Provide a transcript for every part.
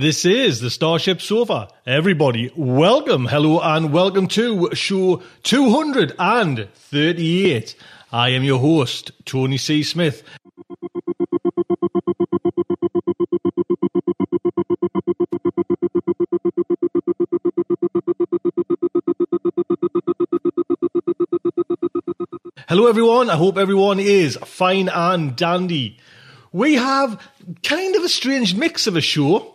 This is the Starship Sofa. Everybody, welcome, hello, and welcome to show 238. I am your host, Tony C. Smith. Hello, everyone. I hope everyone is fine and dandy. We have kind of a strange mix of a show.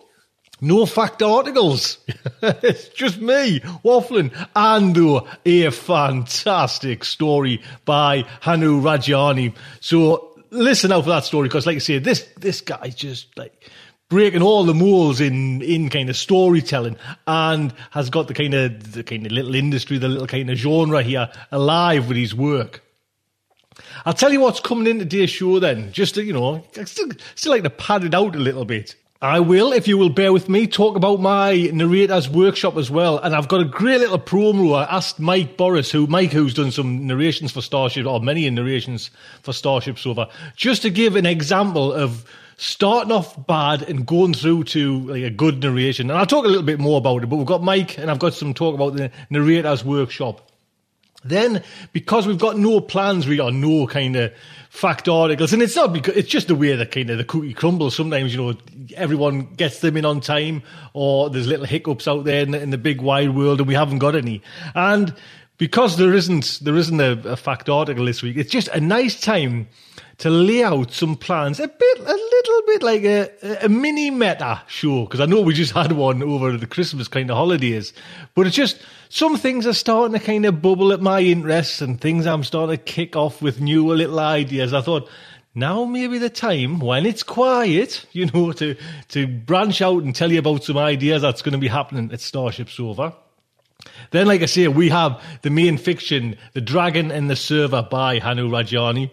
No fact articles. it's just me waffling and a fantastic story by Hannu Rajani. So listen out for that story because, like I said, this this guy's just like breaking all the molds in in kind of storytelling and has got the kind of the kind of little industry, the little kind of genre here alive with his work. I'll tell you what's coming in today's show then, just to, you know, I still, still like to pad it out a little bit. I will, if you will bear with me, talk about my narrator's workshop as well. And I've got a great little promo. I asked Mike Boris, who Mike, who's done some narrations for Starship, or many narrations for Starship Sofa, just to give an example of starting off bad and going through to like a good narration. And I'll talk a little bit more about it, but we've got Mike and I've got some talk about the narrator's workshop. Then, because we've got no plans, we got no kind of fact articles, and it's not because it's just the way that kind of the cookie crumbles. Sometimes, you know, everyone gets them in on time, or there's little hiccups out there in the, in the big wide world, and we haven't got any. And because there isn't there isn't a, a fact article this week, it's just a nice time to lay out some plans, a bit, a little bit like a, a mini meta show, because I know we just had one over the Christmas kind of holidays, but it's just some things are starting to kind of bubble at my interests and things I'm starting to kick off with new little ideas. I thought, now maybe the time when it's quiet, you know, to, to branch out and tell you about some ideas that's going to be happening at Starship Sofa. Then, like I say, we have the main fiction, The Dragon and the Server by Hannu Rajani.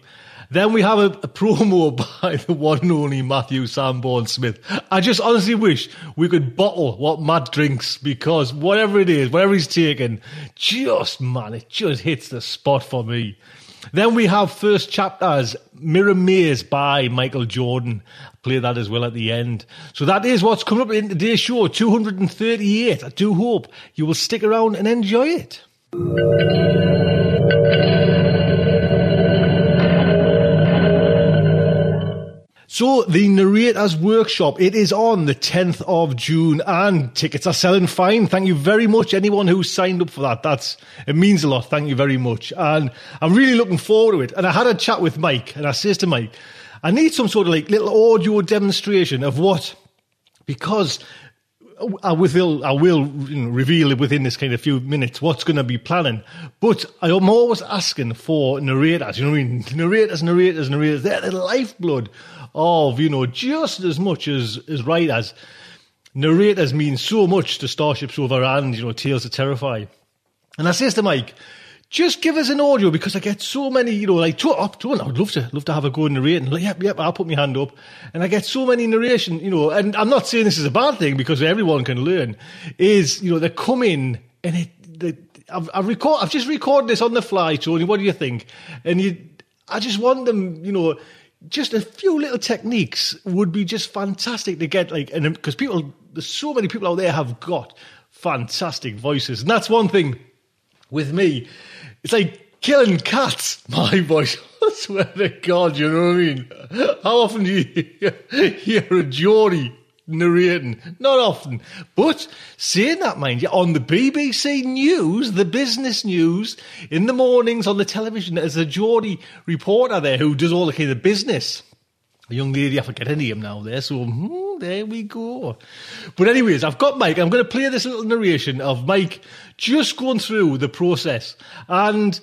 Then we have a, a, promo by the one and only Matthew Sanborn Smith. I just honestly wish we could bottle what Matt drinks because whatever it is, whatever he's taking, just man, it just hits the spot for me. Then we have first chapters, Mirror Maze by Michael Jordan. Play that as well at the end. So that is what's coming up in today's show, 238. I do hope you will stick around and enjoy it. So the narrator's workshop, it is on the 10th of June and tickets are selling fine. Thank you very much. Anyone who signed up for that. That's, it means a lot. Thank you very much. And I'm really looking forward to it. And I had a chat with Mike and I says to Mike, I need some sort of like little audio demonstration of what, because I will, I will reveal within this kind of few minutes what's going to be planning. But I'm always asking for narrators. You know what I mean? Narrators, narrators, narrators. They're the lifeblood of, you know, just as much as, as writers. narrators mean so much to Starship Sofa and, you know, Tales to Terrify. And I says to Mike, just give us an audio because I get so many, you know, like, to, up to, I'd love to, love to have a go and narrate. And like, yep, yep, I'll put my hand up. And I get so many narration, you know, and I'm not saying this is a bad thing because everyone can learn, is, you know, they come in and it, they, I've, I've record, I've just recorded this on the fly, Tony. What do you think? And you, I just want them, you know, just a few little techniques would be just fantastic to get like, and um, because people, there's so many people out there have got fantastic voices, and that's one thing with me. It's like killing cats. My voice. I swear to God, you know what I mean? How often do you hear a Geordie narrating? Not often. But saying that, mind you, on the BBC News, the business news, in the mornings on the television, there's a Geordie reporter there who does all the kind of business. Young lady, I forget her name now there, so hmm, there we go. But anyways, I've got Mike. I'm going to play this little narration of Mike just going through the process. And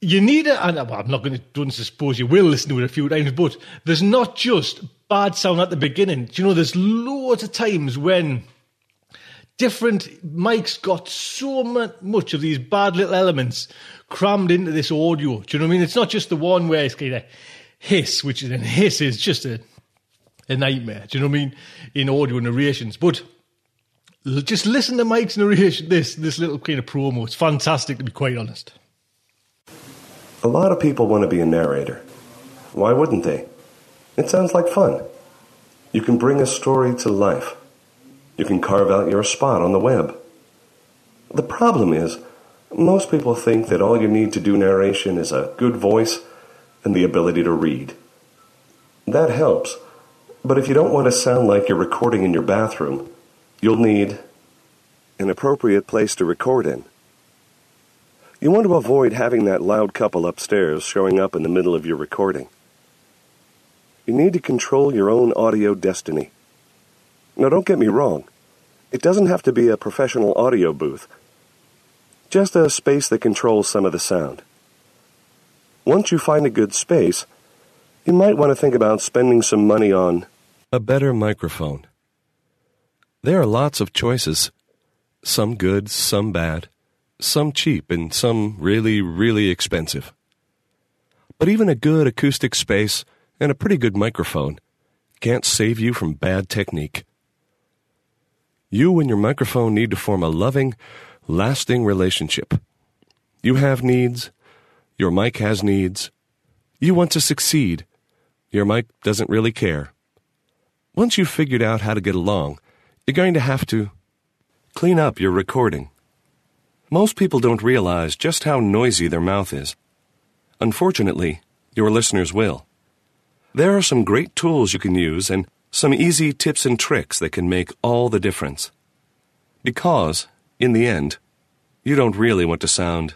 you need it, and well, I'm not going to, don't suppose you will listen to it a few times, but there's not just bad sound at the beginning. Do you know, there's loads of times when different mics got so much of these bad little elements crammed into this audio. Do you know what I mean? It's not just the one where it's kind of hiss, which is and hiss is just a a nightmare. Do you know what I mean? In audio narrations, but just listen to Mike's narration. This this little kind of promo. It's fantastic to be quite honest. A lot of people want to be a narrator. Why wouldn't they? It sounds like fun. You can bring a story to life. You can carve out your spot on the web. The problem is, most people think that all you need to do narration is a good voice and the ability to read. That helps, but if you don't want to sound like you're recording in your bathroom, you'll need an appropriate place to record in. You want to avoid having that loud couple upstairs showing up in the middle of your recording. You need to control your own audio destiny. Now, don't get me wrong. It doesn't have to be a professional audio booth. Just a space that controls some of the sound. Once you find a good space, you might want to think about spending some money on a better microphone. There are lots of choices. Some good, some bad, some cheap, and some really, really expensive. But even a good acoustic space and a pretty good microphone can't save you from bad technique. You and your microphone need to form a loving, lasting relationship. You have needs, your mic has needs. You want to succeed. Your mic doesn't really care. Once you've figured out how to get along, you're going to have to clean up your recording. Most people don't realize just how noisy their mouth is. Unfortunately, your listeners will. There are some great tools you can use and some easy tips and tricks that can make all the difference. Because, in the end, you don't really want to sound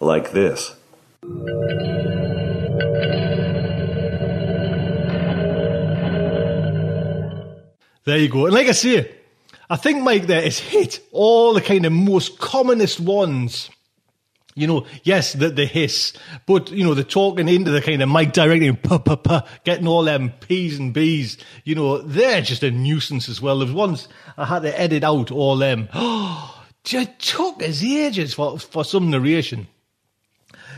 like this. There you go. And like I say, I think Mike there has hit all the kind of most commonest ones. You know, yes, the, the hiss, but you know, the talking into the kind of mic directing, puh, puh, puh, getting all them P's and B's, you know, they're just a nuisance as well. There's once I had to edit out all them. Oh, it took us ages for, for some narration.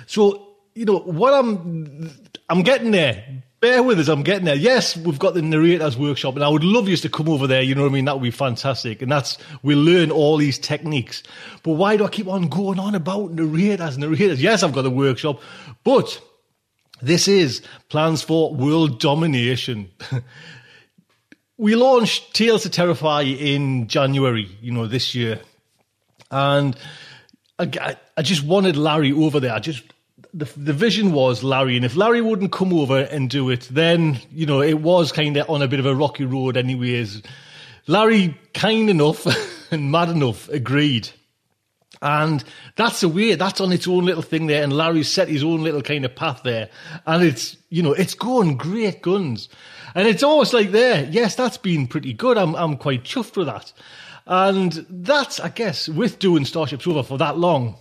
So, you know, what I'm, I'm getting there. Bear with us, I'm getting there. Yes, we've got the narrators workshop and I would love you to come over there. You know what I mean? That would be fantastic. And that's, we'll learn all these techniques. But why do I keep on going on about narrators, narrators? Yes, I've got the workshop, but this is plans for world domination. we launched Tales to Terrify in January, you know, this year. And I, I just wanted Larry over there. I just the the vision was Larry, and if Larry wouldn't come over and do it, then you know it was kind of on a bit of a rocky road, anyways. Larry, kind enough and mad enough, agreed. And that's a way, that's on its own little thing there. And Larry set his own little kind of path there. And it's, you know, it's going great guns. And it's almost like there, yes, that's been pretty good. I'm, I'm quite chuffed with that. And that's, I guess, with doing Starship Sofa for that long,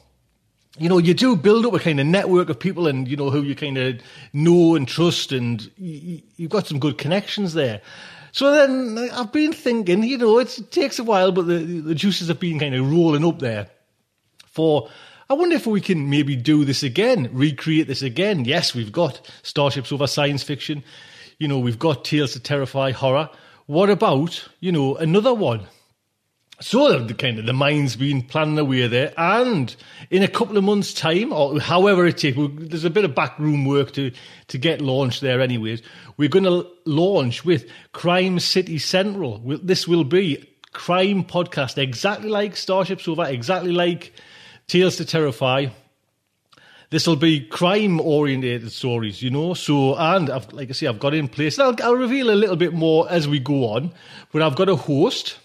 you know, you do build up a kind of network of people and, you know, who you kind of know and trust and you, you've got some good connections there. So then uh, I've been thinking, you know, it takes a while, but the, the juices have been kind of rolling up there for. I wonder if we can maybe do this again, recreate this again. Yes, we've got Starship Sofa science fiction. You know, we've got Tales to Terrify horror. What about, you know, another one? So the kind of the mind's been planning away there, and in a couple of months' time, or however it takes, there's a bit of backroom work to to get launched there. Anyways, we're going to launch with Crime City Central. This will be crime podcast, exactly like Starship Sofa, exactly like Tales to Terrify. This will be crime orientated stories, you know. So, and I've, like I say, I've got in place. I'll, I'll reveal a little bit more as we go on, but I've got a host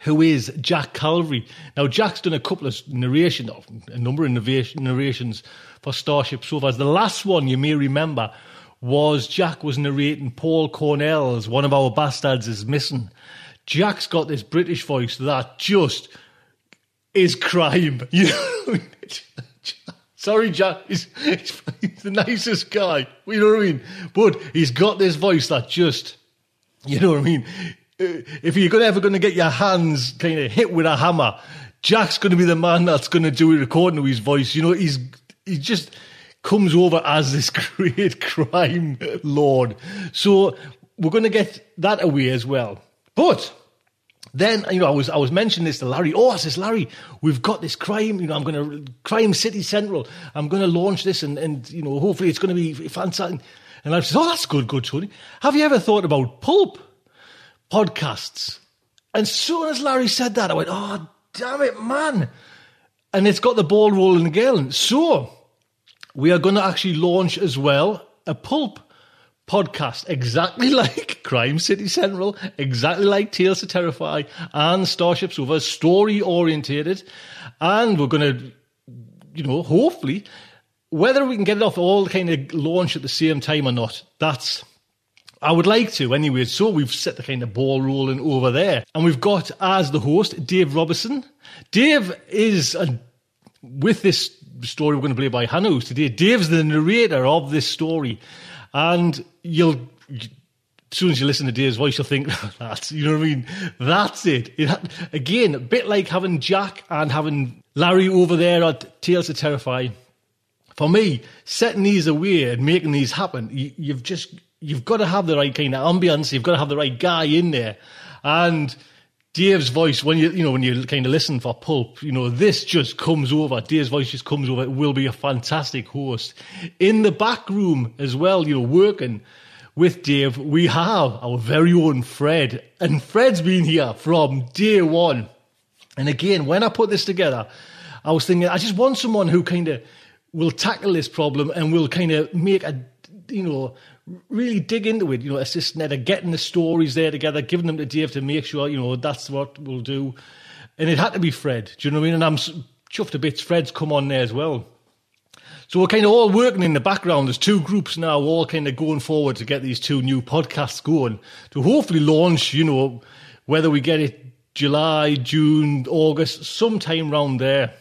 who is Jack Calvary. Now, Jack's done a couple of narration, a number of narrations for Starship Sofas. The last one you may remember was Jack was narrating Paul Cornell's One of Our Bastards is Missing. Jack's got this British voice that just is crime. You know? Sorry, Jack. He's, he's, the nicest guy. You know what I mean? But he's got this voice that just, you know what I mean? If you're ever going to get your hands kind of hit with a hammer, Jack's going to be the man that's going to do it according to his voice. You know, he's he just comes over as this great crime lord. So we're going to get that away as well. But then you know I was I was mentioning this to Larry. Oh, I says Larry, we've got this crime. You know, I'm going to Crime City Central. I'm going to launch this, and and you know, hopefully it's going to be fantastic. And I said, oh, that's good, good, Tony. Have you ever thought about pulp? Podcasts. And soon as Larry said that, I went, oh, damn it, man. And it's got the ball rolling again. So we are going to actually launch as well a pulp podcast, exactly like Crime City Central, exactly like Tales to Terrify and Starship Sofa, story orientated. And we're going to, you know, hopefully, whether we can get it off all kind of launch at the same time or not, that's I would like to anyway. So we've set the kind of ball rolling over there. And we've got as the host Dave Robertson. Dave is, a, with this story we're going to play by Hannu today, Dave's the narrator of this story. And you'll, as soon as you listen to Dave's voice, you'll think, that's, you know what I mean? That's it. it. Again, a bit like having Jack and having Larry over there at Tales to Terrify. For me, setting these away and making these happen, you, you've just, you've got to have the right kind of ambience. You've got to have the right guy in there. And Dave's voice, when you you know when you kind of listen for Pulp, you know this just comes over. Dave's voice just comes over. It will be a fantastic host in the back room as well. You know, working with Dave, we have our very own Fred, and Fred's been here from day one. And again, when I put this together, I was thinking I just want someone who kind of will tackle this problem and will kind of make a you know really dig into it, you know, assisting Ed, getting the stories there together, giving them to Dave to make sure, you know, that's what we'll do. And it had to be Fred, do you know what I mean? And I'm chuffed to bits, Fred's come on there as well. So we're kind of all working in the background. There's two groups now, all kind of going forward to get these two new podcasts going to hopefully launch, you know, whether we get it July, June, August, sometime round there.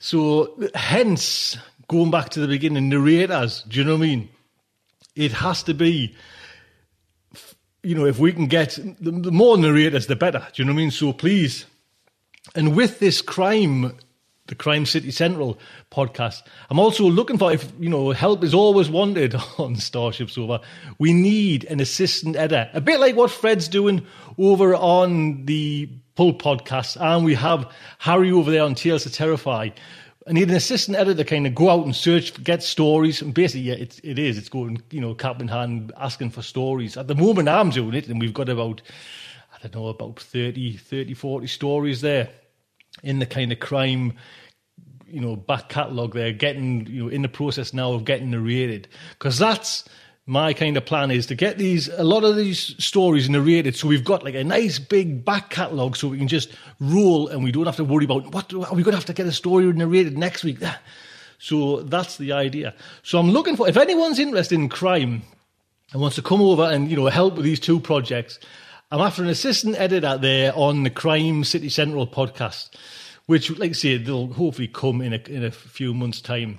So hence, going back to the beginning, narrators, do you know what I mean? It has to be you know, if we can get the, more narrators, the better. Do you know what I mean? So please, and with this crime, the Crime City Central podcast, I'm also looking for if you know help is always wanted on Starship Sofa. We need an assistant editor, a bit like what Fred's doing over on the Pulp podcast, and we have Harry over there on to Terrify. I need an assistant editor to kind of go out and search, get stories. And basically, yeah, it, it is. It's going, you know, cap in hand, asking for stories. At the moment, I'm doing it, and we've got about, I don't know, about 30, 30, 40 stories there in the kind of crime, you know, back catalogue there, getting, you know, in the process now of getting narrated. Because that's, my kind of plan is to get these a lot of these stories narrated so we've got like a nice big back catalogue so we can just roll and we don't have to worry about what are we going to have to get a story narrated next week? So that's the idea. So i'm looking for if anyone's interested in crime and wants to come over and you know help with these two projects i'm after an assistant editor there on the crime city central podcast which like i say they'll hopefully come in a, in a few months time.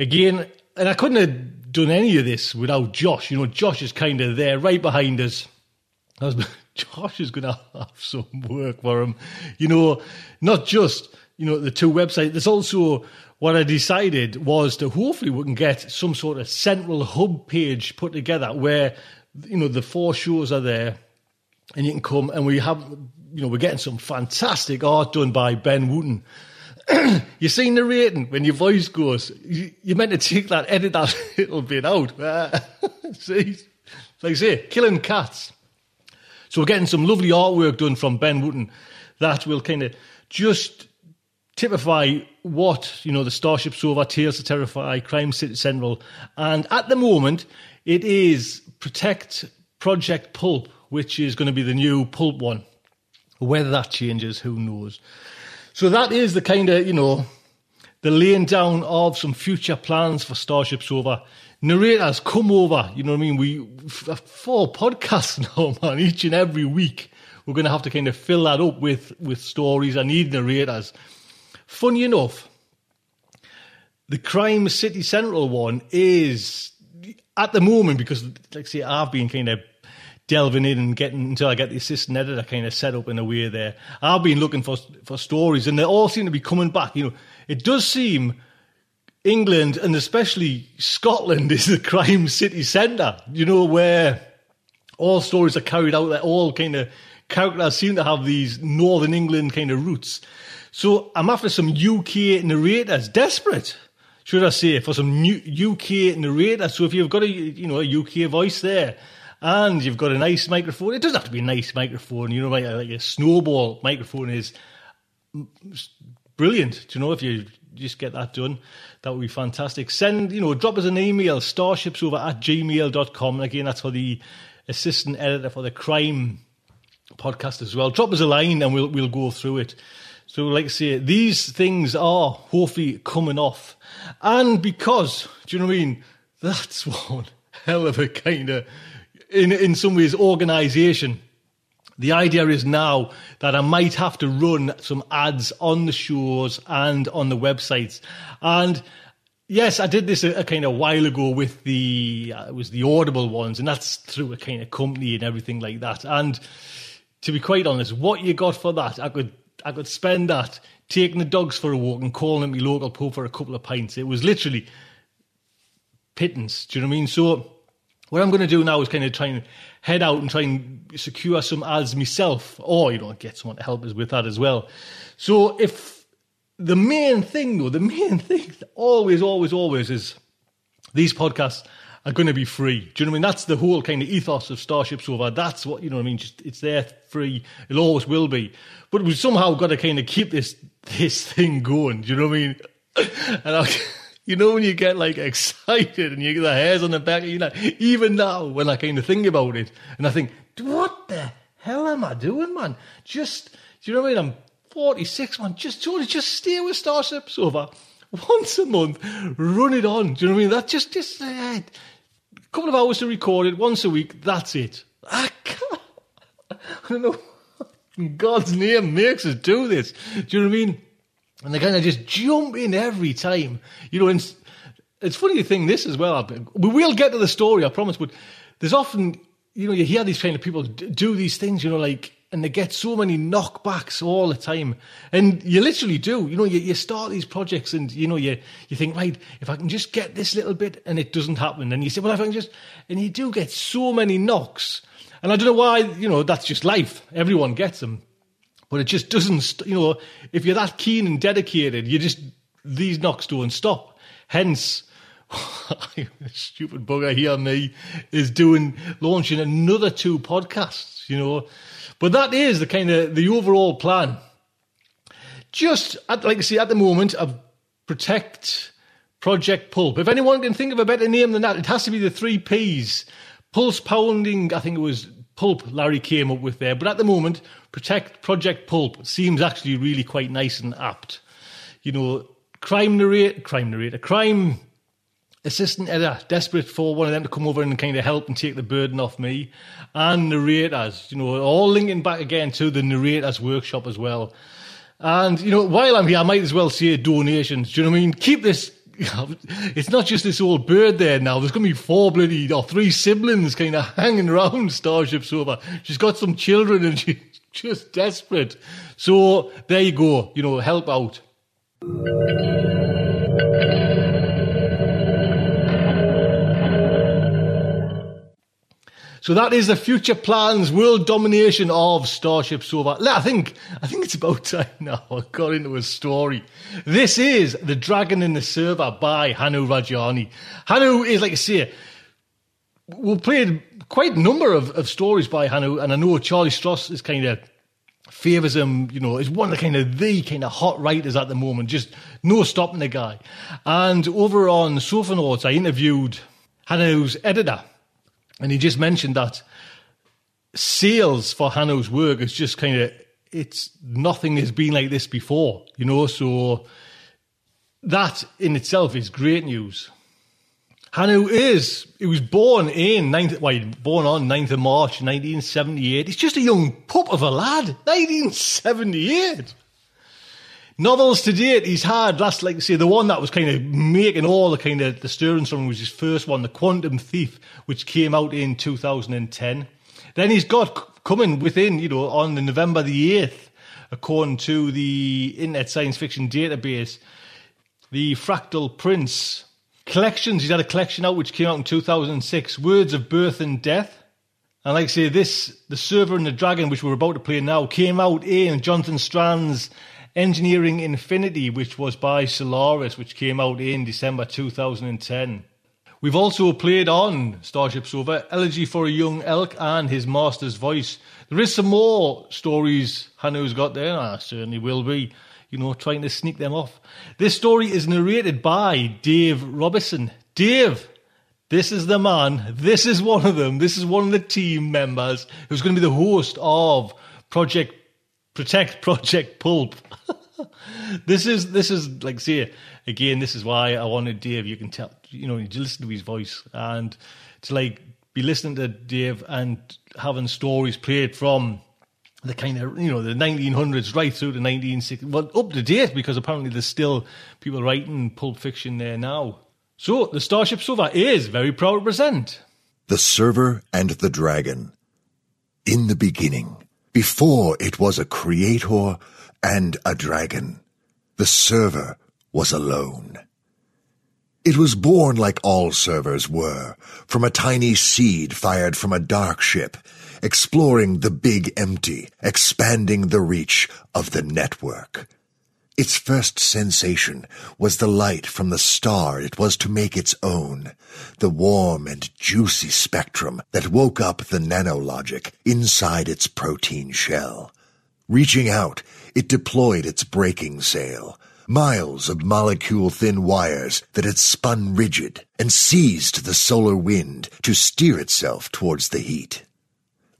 Again and I couldn't have done any of this without Josh. You know, Josh is kind of there, right behind us, was, Josh is going to have some work for him. You know, not just, you know, the two websites. There's also what I decided was to hopefully we can get some sort of central hub page put together where, you know, the four shows are there and you can come and we have, you know, we're getting some fantastic art done by Ben Wooten. you see narrating when your voice goes, you, meant to take that, edit that little bit out. see, like I say, killing cats. So we're getting some lovely artwork done from Ben Wooten that will kind of just typify what you know the Starship Sofa, Tales to Terrify, Crime City Central, and at the moment it is Protect Project Pulp, which is going to be the new Pulp one. Whether that changes, who knows? So that is the kind of you know the laying down of some future plans for Starship Sofa. Narrators come over, you know what I mean? We four podcasts now, man, each and every week. We're going to have to kind of fill that up with with stories. I need narrators Funny enough, the Crime City Central one is at the moment because, like I say, I've been kind of delving in and getting until I get the assistant editor kind of set up in a way there. I've been looking for for stories, and they all seem to be coming back. You know, it does seem England and especially Scotland is the crime city centre. You know where all stories are carried out. That all kind of characters seem to have these Northern England kind of roots. So I'm after some UK narrators, desperate, should I say, for some new UK narrators. So if you've got a you know a UK voice there, and you've got a nice microphone, it doesn't have to be a nice microphone. You know, like a, like a snowball microphone is brilliant. Do you know if you just get that done? That would be fantastic. Send, you know, drop us an email, starshipsofa at gmail.com. Again, that's for the assistant editor for the crime podcast as well. Drop us a line and we'll we'll go through it. So, like I say, these things are hopefully coming off. And because, do you know what I mean? That's one hell of a kind of, in, in some ways, organisation. The idea is now that I might have to run some ads on the shows and on the websites. And yes, I did this a, a kind of while ago with the, uh, it was the Audible ones, and that's through a kind of company and everything like that. And to be quite honest, what you got for that, I could I could spend that taking the dogs for a walk and calling at my local pub for a couple of pints. It was literally pittance. Do you know what I mean? So what I'm going to do now is kind of try and head out and try and secure some ads myself, or you know, get someone to help us with that as well. So if the main thing, though, the main thing, always, always, always is these podcasts are going to be free. Do you know what I mean? That's the whole kind of ethos of Starship Sofa. That's what, you know what I mean? Just, it's there free. It always will be. But we've somehow got to kind of keep this, this thing going. Do you know what I mean? And I, you know when you get like excited and you get the hairs on the back of your neck, even now when I kind of think about it and I think, what the hell am I doing, man? Just, do you know what I mean? I'm 46, man. Just, totally just stay with Starship Sofa once a month, run it on. Do you know what I mean? That just, just, uh, a couple of hours to record it once a week. That's it. I can't. I don't know. God's name makes us do this. Do you know what I mean? And they kind of just jump in every time. You know, and it's funny to think this as well. We will get to the story, I promise. But there's often, you know, you hear these kind of people do these things. You know, like and they get so many knockbacks all the time. And you literally do. You know, you, you start these projects and, you know, you, you think, right, if I can just get this little bit and it doesn't happen. And you say, well, if I can just, and you do get so many knocks. And I don't know why, you know, that's just life. Everyone gets them. But it just doesn't, you know, if you're that keen and dedicated, you just, these knocks don't stop. Hence, stupid bugger here, me, is doing, launching another two podcasts, you know, but that is the kind of the overall plan. Just at, like I say, at the moment, of protect Project Pulp. If anyone can think of a better name than that, it has to be the three P's. Pulse pounding, I think it was Pulp Larry came up with there. But at the moment, Protect Project Pulp seems actually really quite nice and apt. You know, crime narrator, crime narrator, crime assistant editor, desperate for one of them to come over and kind of help and take the burden off me, and narrators, you know, all linking back again to the narrators workshop as well. And, you know, while I'm here, I might as well say donations. Do you know what I mean? Keep this, it's not just this old bird there now. There's going to be four bloody or three siblings kind of hanging around Starship Sofa. She's got some children and she's just desperate. So there you go. You know, help out. So that is the future plans, world domination of Starship Sofa. I think, I think it's about time now. I got into a story. This is The Dragon in the Server by Hannu Rajani. Hannu is, like I say, we've played quite a number of, of stories by Hannu, and I know Charlie Stross is kind of favours him, you know, is one of the kind of the kind of hot writers at the moment. Just no stopping the guy. And over on Sofa Notes, I interviewed Hannu's editor and he just mentioned that sales for Hannu's work is just kind of it's nothing has been like this before, you know. So that in itself is great news. Hannu is he was born in 9th, well, born on 9th of March 1978. He's just a young pup of a lad. 1978 novels to date he's had last like say the one that was kind of making all the kind of the stirrings from was his first one the quantum thief which came out in 2010 then he's got coming within you know on the november the 8th according to the internet science fiction database the fractal prince. Collections he's had a collection out which came out in 2006 words of birth and death. And like I say, this, the server and the dragon, which we're about to play now, came out in Jonathan Strahan's Engineering Infinity, which was by Solaris, which came out in December 2010. We've also played on Starship Sofa, Elegy for a Young Elk and His Master's Voice. There is some more stories Hannu's got there, and I certainly will be, you know, trying to sneak them off. This story is narrated by Dave Robison. Dave, this is the man, this is one of them, this is one of the team members who's going to be the host of Project Protect Project Pulp. this is this is like say again. This is why I wanted Dave. You can tell you know you listen to his voice and to like be listening to Dave and having stories played from the kind of you know the 1900s right through the 1960s, well up to date because apparently there's still people writing Pulp Fiction there now. So the Starship Sofa is very proud to present the Server and the Dragon. In the beginning before it was a creator and a dragon, the server was alone. It was born like all servers were, from a tiny seed fired from a dark ship, exploring the big empty, expanding the reach of the network. Its first sensation was the light from the star it was to make its own, the warm and juicy spectrum that woke up the nanologic inside its protein shell. Reaching out, it deployed its braking sail, miles of molecule-thin wires that had spun rigid and seized the solar wind to steer itself towards the heat.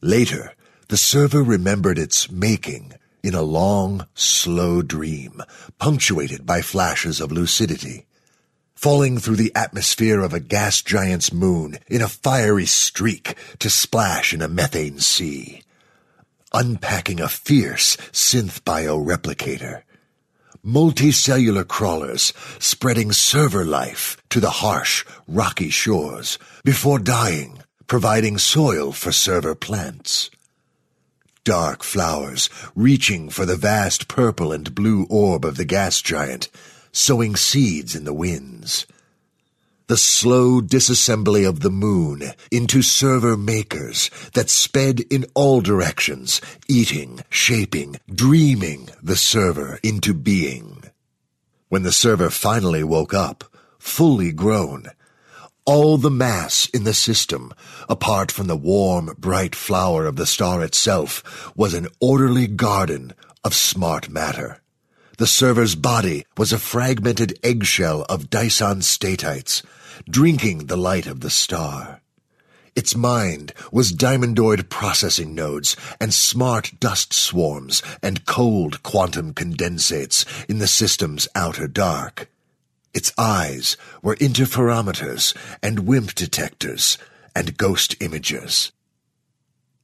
Later, the server remembered its making in a long, slow dream, punctuated by flashes of lucidity. Falling through the atmosphere of a gas giant's moon in a fiery streak to splash in a methane sea. Unpacking a fierce synth bioreplicator. Multicellular crawlers spreading server life to the harsh, rocky shores before dying, providing soil for server plants dark flowers reaching for the vast purple and blue orb of the gas giant, sowing seeds in the winds. The slow disassembly of the moon into server makers that sped in all directions, eating, shaping, dreaming the server into being. When the server finally woke up, fully grown, all the mass in the system, apart from the warm, bright flower of the star itself, was an orderly garden of smart matter. The server's body was a fragmented eggshell of Dyson statites, drinking the light of the star. Its mind was diamondoid processing nodes and smart dust swarms and cold quantum condensates in the system's outer dark. Its eyes were interferometers and WIMP detectors and ghost imagers.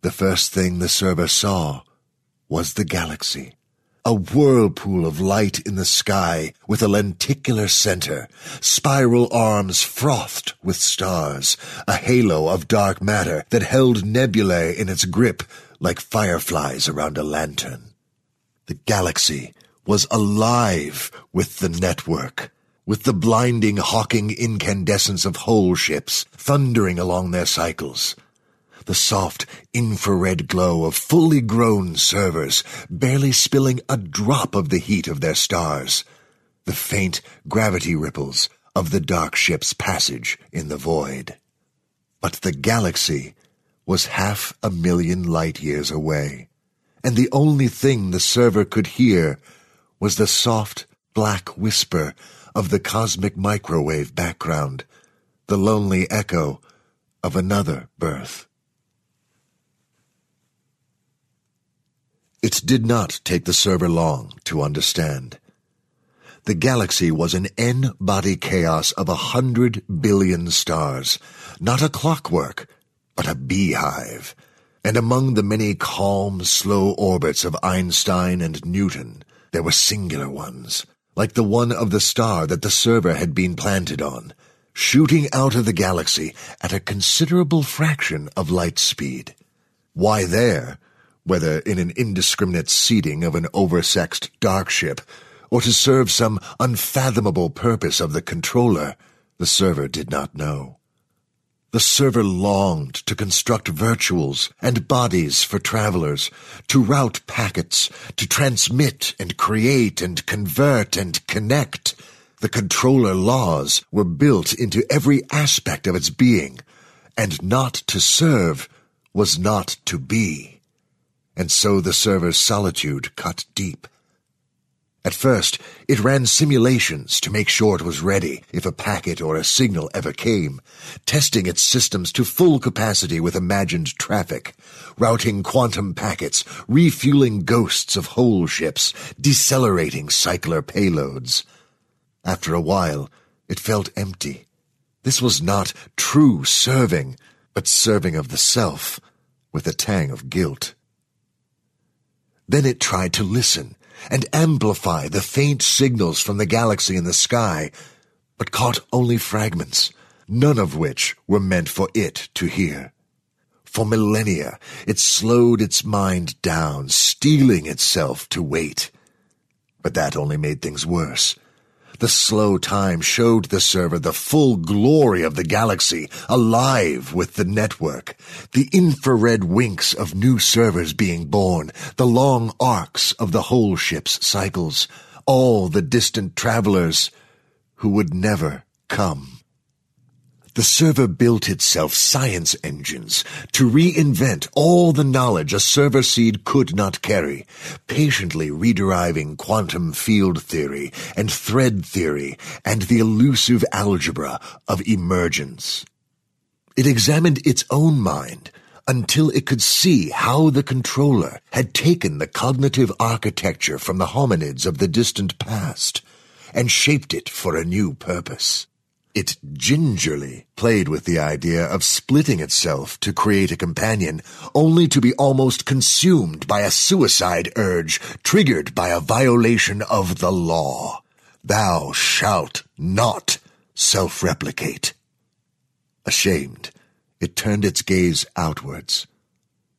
The first thing the server saw was the galaxy, a whirlpool of light in the sky with a lenticular center, spiral arms frothed with stars, a halo of dark matter that held nebulae in its grip like fireflies around a lantern. The galaxy was alive with the network, with the blinding hawking incandescence of whole ships thundering along their cycles, the soft infrared glow of fully grown servers, barely spilling a drop of the heat of their stars, the faint gravity ripples of the dark ship's passage in the void. But the galaxy was half a million light years away, and the only thing the server could hear was the soft black whisper of the cosmic microwave background, the lonely echo of another birth. It did not take the server long to understand. The galaxy was an n-body chaos of a hundred billion stars, not a clockwork, but a beehive. And among the many calm, slow orbits of Einstein and Newton, there were singular ones, like the one of the star that the server had been planted on, shooting out of the galaxy at a considerable fraction of light speed. Why there whether in an indiscriminate seeding of an oversexed dark ship, or to serve some unfathomable purpose of the controller, the server did not know. The server longed to construct virtuals and bodies for travelers, to route packets, to transmit and create and convert and connect. The controller laws were built into every aspect of its being, and not to serve was not to be and so the server's solitude cut deep. At first, it ran simulations to make sure it was ready if a packet or a signal ever came, testing its systems to full capacity with imagined traffic, routing quantum packets, refueling ghosts of whole ships, decelerating cycler payloads. After a while, it felt empty. This was not true serving, but serving of the self, with a tang of guilt. Then it tried to listen and amplify the faint signals from the galaxy in the sky, but caught only fragments, none of which were meant for it to hear. For millennia, it slowed its mind down, steeling itself to wait. But that only made things worse. The slow time showed the server the full glory of the galaxy, alive with the network, the infrared winks of new servers being born, the long arcs of the whole ship's cycles, all the distant travelers who would never come. The server built itself science engines to reinvent all the knowledge a server seed could not carry, patiently rederiving quantum field theory and thread theory and the elusive algebra of emergence. It examined its own mind until it could see how the controller had taken the cognitive architecture from the hominids of the distant past and shaped it for a new purpose. It gingerly played with the idea of splitting itself to create a companion, only to be almost consumed by a suicide urge triggered by a violation of the law. Thou shalt not self-replicate. Ashamed, it turned its gaze outwards.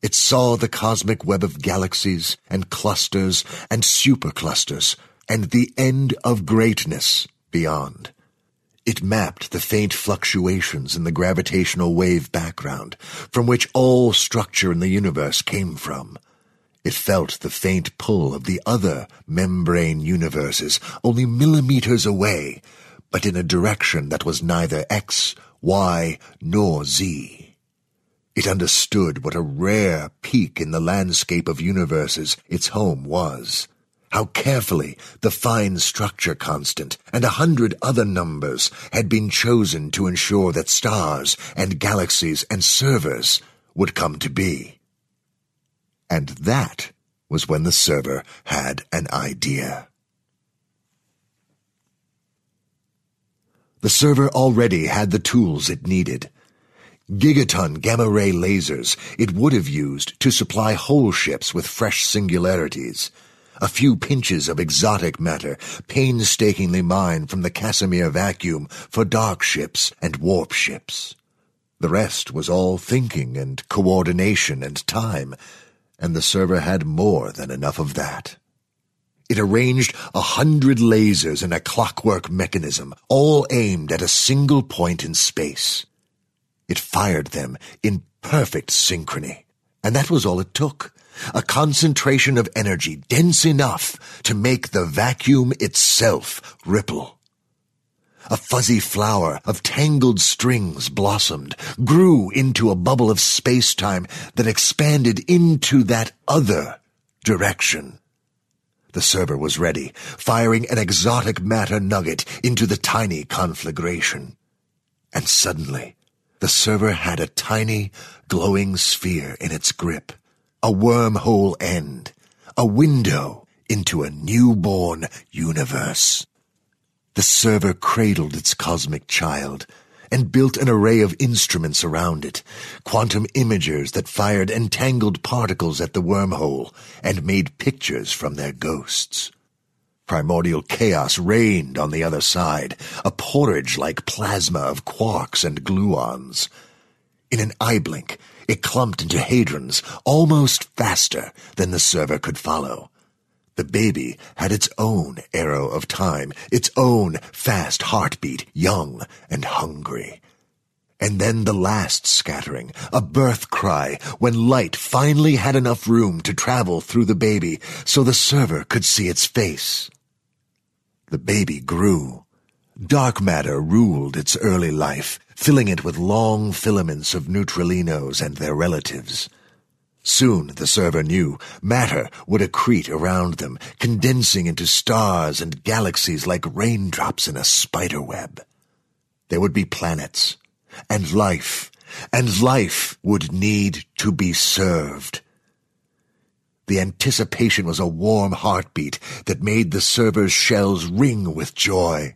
It saw the cosmic web of galaxies and clusters and superclusters and the end of greatness beyond. It mapped the faint fluctuations in the gravitational wave background from which all structure in the universe came from. It felt the faint pull of the other membrane universes only millimeters away, but in a direction that was neither X, Y, nor Z. It understood what a rare peak in the landscape of universes its home was how carefully the fine structure constant and a hundred other numbers had been chosen to ensure that stars and galaxies and servers would come to be. And that was when the server had an idea. The server already had the tools it needed. Gigaton gamma-ray lasers it would have used to supply whole ships with fresh singularities – a few pinches of exotic matter painstakingly mined from the Casimir vacuum for dark ships and warp ships. The rest was all thinking and coordination and time, and the server had more than enough of that. It arranged a hundred lasers in a clockwork mechanism, all aimed at a single point in space. It fired them in perfect synchrony, and that was all it took. A concentration of energy dense enough to make the vacuum itself ripple. A fuzzy flower of tangled strings blossomed, grew into a bubble of space-time that expanded into that other direction. The server was ready, firing an exotic matter nugget into the tiny conflagration. And suddenly, the server had a tiny, glowing sphere in its grip, a wormhole end, a window into a newborn universe. The server cradled its cosmic child and built an array of instruments around it, quantum imagers that fired entangled particles at the wormhole and made pictures from their ghosts. Primordial chaos reigned on the other side, a porridge-like plasma of quarks and gluons. In an eye blink, it clumped into hadrons almost faster than the server could follow. The baby had its own arrow of time, its own fast heartbeat, young and hungry. And then the last scattering, a birth cry, when light finally had enough room to travel through the baby so the server could see its face. The baby grew. Dark matter ruled its early life, filling it with long filaments of neutralinos and their relatives. Soon, the server knew, matter would accrete around them, condensing into stars and galaxies like raindrops in a spider web. There would be planets, and life, and life would need to be served. The anticipation was a warm heartbeat that made the server's shells ring with joy.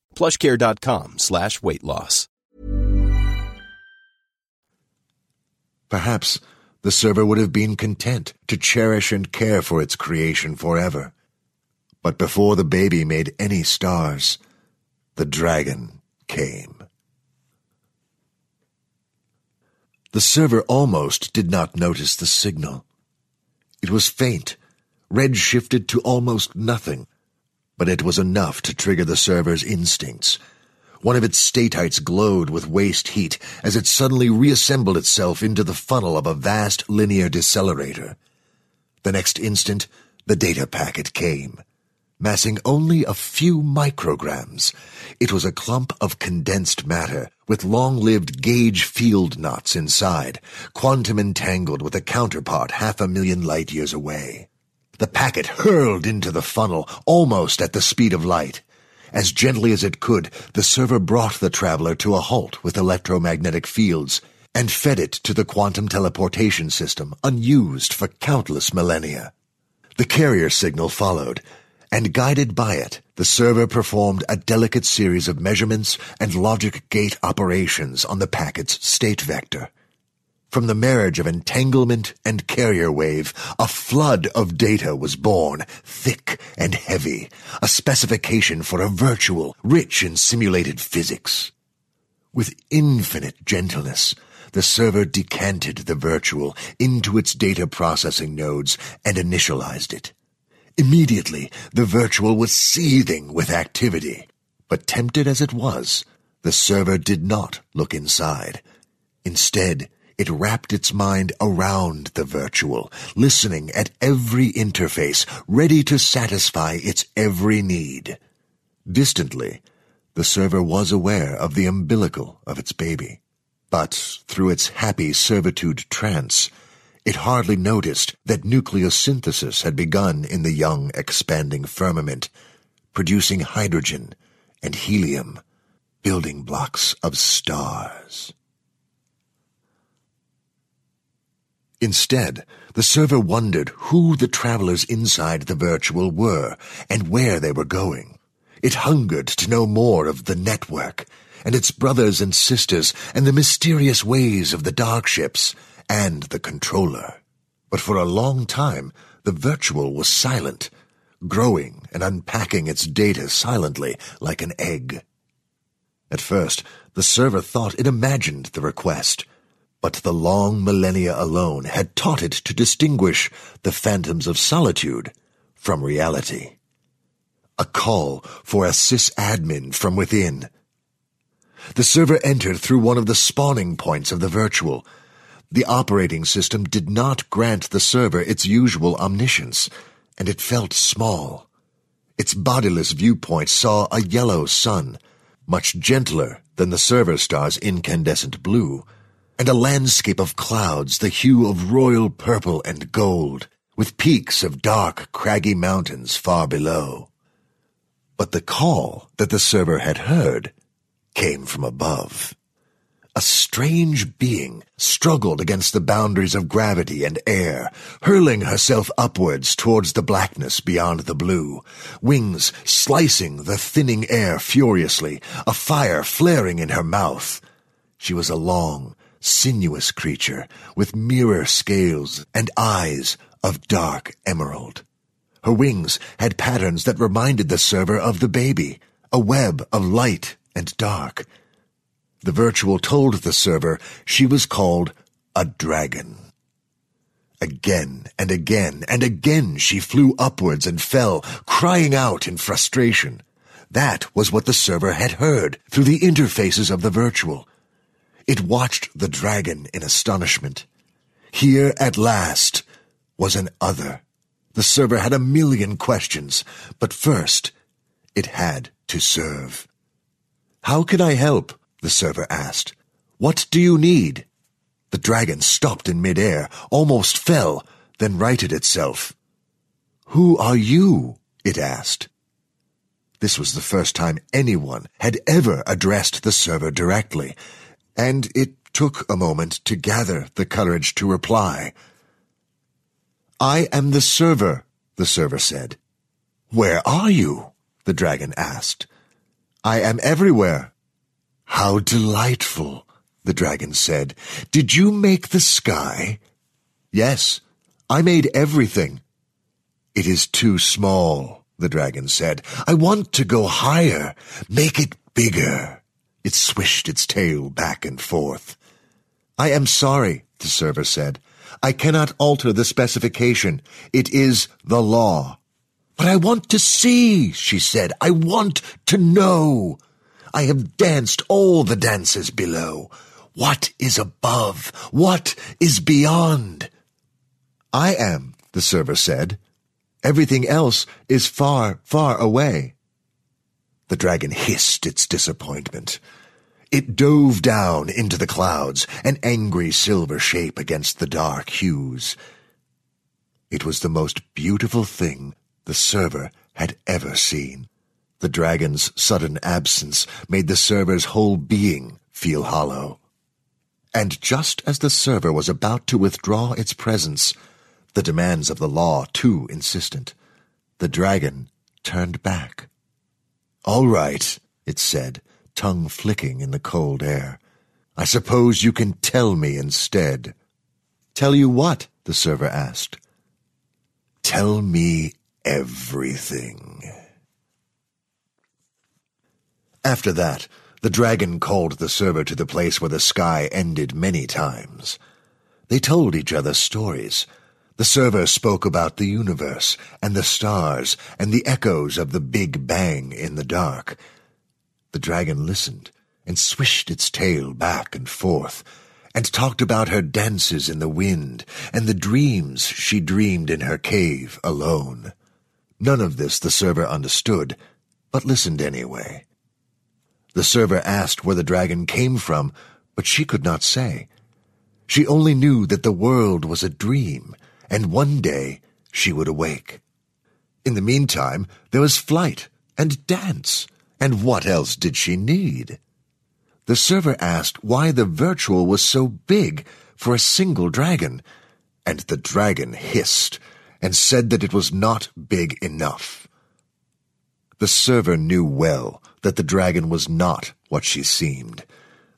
plushcare.com slash weight loss. Perhaps the server would have been content to cherish and care for its creation forever. But before the baby made any stars, the dragon came. The server almost did not notice the signal. It was faint, red shifted to almost nothing, but it was enough to trigger the server's instincts. One of its statites glowed with waste heat as it suddenly reassembled itself into the funnel of a vast linear decelerator. The next instant, the data packet came. Massing only a few micrograms, it was a clump of condensed matter with long-lived gauge field knots inside, quantum entangled with a counterpart half a million light years away. The packet hurled into the funnel almost at the speed of light. As gently as it could, the server brought the traveler to a halt with electromagnetic fields and fed it to the quantum teleportation system unused for countless millennia. The carrier signal followed, and guided by it, the server performed a delicate series of measurements and logic gate operations on the packet's state vector. From the marriage of entanglement and carrier wave, a flood of data was born, thick and heavy, a specification for a virtual, rich in simulated physics. With infinite gentleness, the server decanted the virtual into its data processing nodes and initialized it. Immediately, the virtual was seething with activity. But tempted as it was, the server did not look inside. Instead, it wrapped its mind around the virtual, listening at every interface, ready to satisfy its every need. Distantly, the server was aware of the umbilical of its baby. But through its happy servitude trance, it hardly noticed that nucleosynthesis had begun in the young expanding firmament, producing hydrogen and helium, building blocks of stars. Instead, the server wondered who the travelers inside the virtual were and where they were going. It hungered to know more of the network and its brothers and sisters and the mysterious ways of the dark ships and the controller. But for a long time, the virtual was silent, growing and unpacking its data silently like an egg. At first, the server thought it imagined the request, but the long millennia alone had taught it to distinguish the phantoms of solitude from reality. A call for a sysadmin from within. The server entered through one of the spawning points of the virtual. The operating system did not grant the server its usual omniscience, and it felt small. Its bodiless viewpoint saw a yellow sun, much gentler than the server star's incandescent blue, and a landscape of clouds the hue of royal purple and gold, with peaks of dark, craggy mountains far below. But the call that the server had heard came from above. A strange being struggled against the boundaries of gravity and air, hurling herself upwards towards the blackness beyond the blue, wings slicing the thinning air furiously, a fire flaring in her mouth. She was a long, sinuous creature with mirror scales and eyes of dark emerald. Her wings had patterns that reminded the server of the baby, a web of light and dark. The virtual told the server she was called a dragon. Again and again and again she flew upwards and fell, crying out in frustration. That was what the server had heard through the interfaces of the virtual. It watched the dragon in astonishment. Here at last was an other. The server had a million questions, but first it had to serve. How can I help? the server asked. What do you need? The dragon stopped in midair, almost fell, then righted itself. Who are you? it asked. This was the first time anyone had ever addressed the server directly, and it took a moment to gather the courage to reply. I am the server, the server said. Where are you? the dragon asked. I am everywhere. How delightful, the dragon said. Did you make the sky? Yes, I made everything. It is too small, the dragon said. I want to go higher. Make it bigger. It swished its tail back and forth. I am sorry, the server said. I cannot alter the specification. It is the law. But I want to see, she said. I want to know. I have danced all the dances below. What is above? What is beyond? I am, the server said. Everything else is far, far away. The dragon hissed its disappointment. It dove down into the clouds, an angry silver shape against the dark hues. It was the most beautiful thing the server had ever seen. The dragon's sudden absence made the server's whole being feel hollow. And just as the server was about to withdraw its presence, the demands of the law too insistent, the dragon turned back. All right, it said, tongue flicking in the cold air. I suppose you can tell me instead. Tell you what? the server asked. Tell me everything. After that, the dragon called the server to the place where the sky ended many times. They told each other stories. The server spoke about the universe and the stars and the echoes of the Big Bang in the dark. The dragon listened and swished its tail back and forth and talked about her dances in the wind and the dreams she dreamed in her cave alone. None of this the server understood, but listened anyway. The server asked where the dragon came from, but she could not say. She only knew that the world was a dream, and one day she would awake. In the meantime, there was flight and dance, and what else did she need? The server asked why the virtual was so big for a single dragon, and the dragon hissed and said that it was not big enough. The server knew well that the dragon was not what she seemed,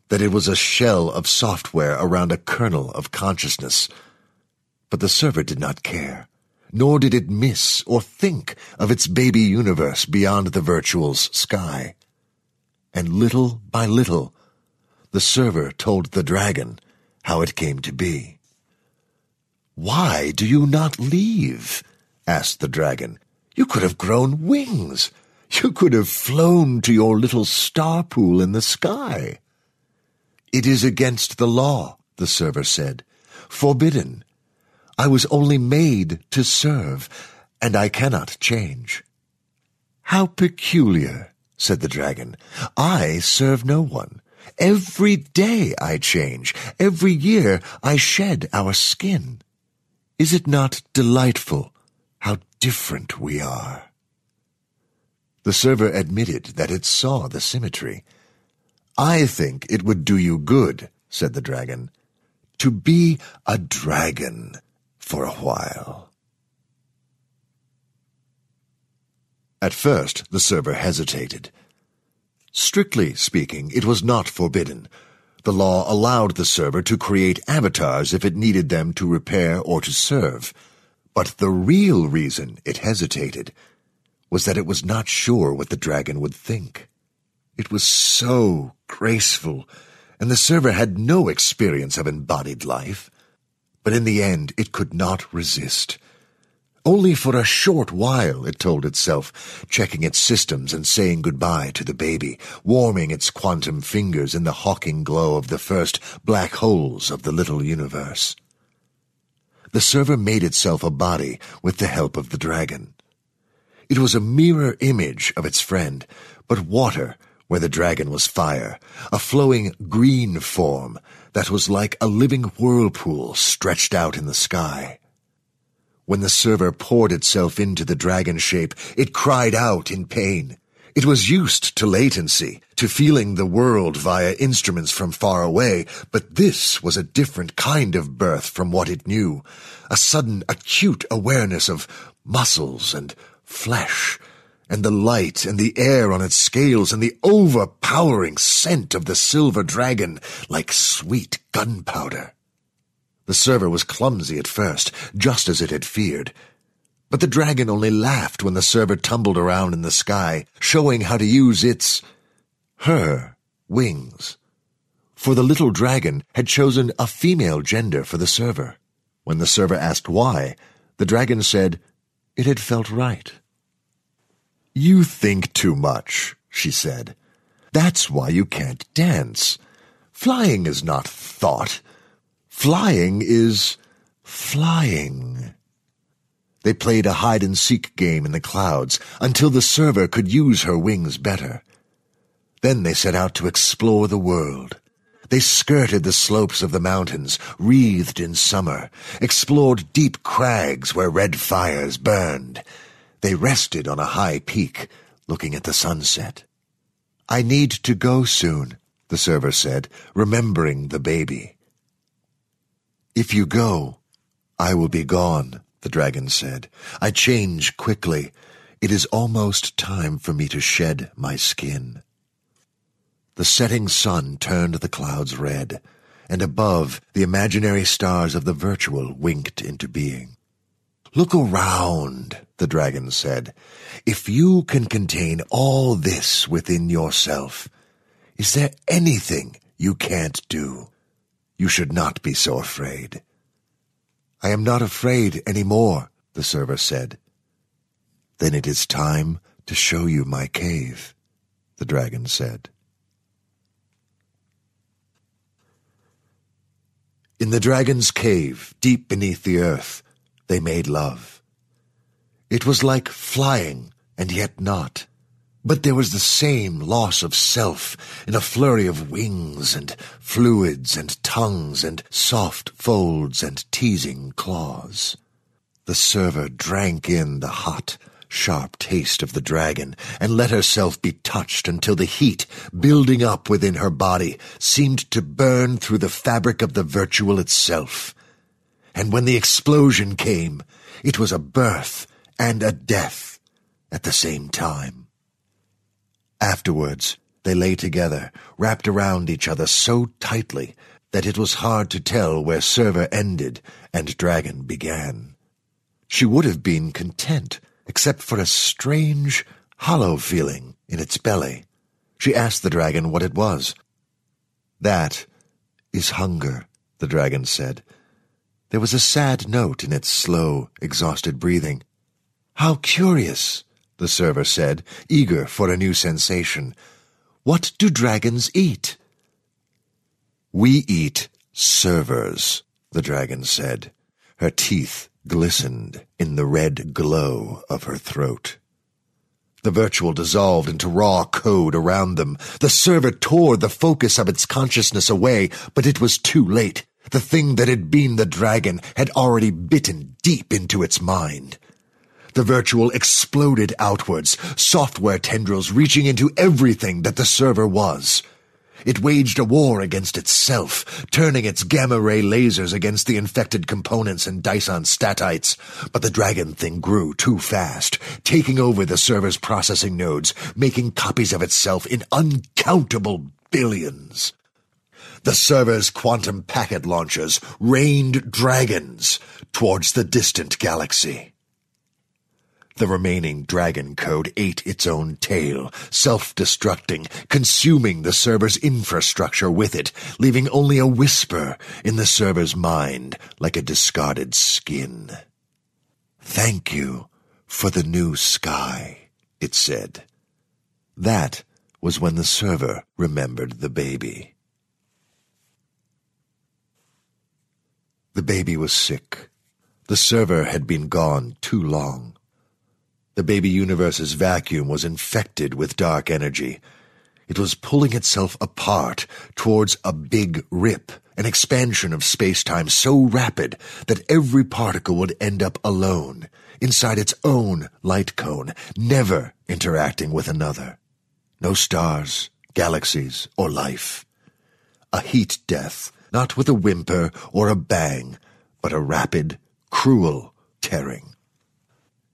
that it was a shell of software around a kernel of consciousness. But the server did not care, nor did it miss or think of its baby universe beyond the virtual's sky. And little by little, the server told the dragon how it came to be. Why do you not leave? asked the dragon. You could have grown wings. You could have flown to your little star pool in the sky. It is against the law, the server said. Forbidden. I was only made to serve, and I cannot change. How peculiar, said the dragon. I serve no one. Every day I change. Every year I shed our skin. Is it not delightful how different we are? The server admitted that it saw the symmetry. I think it would do you good, said the dragon, to be a dragon for a while. At first, the server hesitated. Strictly speaking, it was not forbidden. The law allowed the server to create avatars if it needed them to repair or to serve. But the real reason it hesitated was that it was not sure what the dragon would think. It was so graceful, and the server had no experience of embodied life. But in the end, it could not resist. Only for a short while, it told itself, checking its systems and saying goodbye to the baby, warming its quantum fingers in the hawking glow of the first black holes of the little universe. The server made itself a body with the help of the dragon. It was a mirror image of its friend, but water where the dragon was fire, a flowing green form that was like a living whirlpool stretched out in the sky. When the server poured itself into the dragon shape, it cried out in pain. It was used to latency, to feeling the world via instruments from far away, but this was a different kind of birth from what it knew, a sudden acute awareness of muscles and flesh, and the light and the air on its scales, and the overpowering scent of the silver dragon like sweet gunpowder. The server was clumsy at first, just as it had feared. But the dragon only laughed when the server tumbled around in the sky, showing how to use its, her, wings. For the little dragon had chosen a female gender for the server. When the server asked why, the dragon said it had felt right. You think too much, she said. That's why you can't dance. Flying is not thought. Flying is flying. They played a hide and seek game in the clouds until the server could use her wings better. Then they set out to explore the world. They skirted the slopes of the mountains, wreathed in summer, explored deep crags where red fires burned. They rested on a high peak, looking at the sunset. I need to go soon, the server said, remembering the baby. If you go, I will be gone, the dragon said. I change quickly. It is almost time for me to shed my skin. The setting sun turned the clouds red, and above, the imaginary stars of the virtual winked into being. Look around, the dragon said. If you can contain all this within yourself, is there anything you can't do? You should not be so afraid. I am not afraid any more, the server said. Then it is time to show you my cave, the dragon said. In the dragon's cave, deep beneath the earth, they made love. It was like flying, and yet not. But there was the same loss of self in a flurry of wings and fluids and tongues and soft folds and teasing claws. The server drank in the hot, sharp taste of the dragon and let herself be touched until the heat building up within her body seemed to burn through the fabric of the virtual itself. And when the explosion came, it was a birth and a death at the same time. Afterwards, they lay together, wrapped around each other so tightly that it was hard to tell where Server ended and Dragon began. She would have been content, except for a strange, hollow feeling in its belly. She asked the dragon what it was. That is hunger, the dragon said. There was a sad note in its slow, exhausted breathing. How curious, the server said, eager for a new sensation. What do dragons eat? We eat servers, the dragon said. Her teeth glistened in the red glow of her throat. The virtual dissolved into raw code around them. The server tore the focus of its consciousness away, but it was too late. The thing that had been the dragon had already bitten deep into its mind. The virtual exploded outwards, software tendrils reaching into everything that the server was. It waged a war against itself, turning its gamma ray lasers against the infected components and Dyson statites. But the dragon thing grew too fast, taking over the server's processing nodes, making copies of itself in uncountable billions. The server's quantum packet launchers rained dragons towards the distant galaxy. The remaining dragon code ate its own tail, self-destructing, consuming the server's infrastructure with it, leaving only a whisper in the server's mind like a discarded skin. Thank you for the new sky, it said. That was when the server remembered the baby. The baby was sick. The server had been gone too long. The baby universe's vacuum was infected with dark energy. It was pulling itself apart towards a big rip, an expansion of space-time so rapid that every particle would end up alone, inside its own light cone, never interacting with another. No stars, galaxies, or life. A heat death, not with a whimper or a bang, but a rapid, cruel tearing.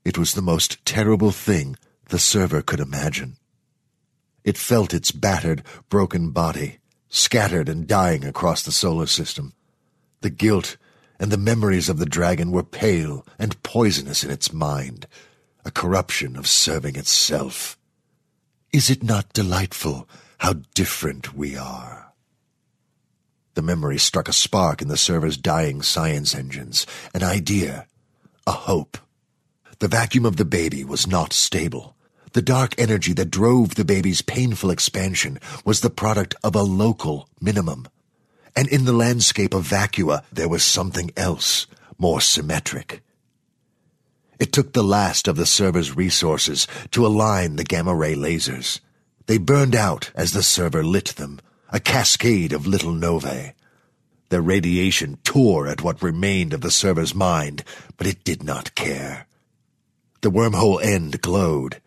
It was the most terrible thing the server could imagine. It felt its battered, broken body, scattered and dying across the solar system. The guilt and the memories of the dragon were pale and poisonous in its mind, a corruption of serving itself. Is it not delightful how different we are? The memory struck a spark in the server's dying science engines, an idea, a hope. The vacuum of the baby was not stable. The dark energy that drove the baby's painful expansion was the product of a local minimum. And in the landscape of vacua, there was something else, more symmetric. It took the last of the server's resources to align the gamma ray lasers. They burned out as the server lit them, a cascade of little novae. Their radiation tore at what remained of the server's mind, but it did not care. The wormhole end glowed.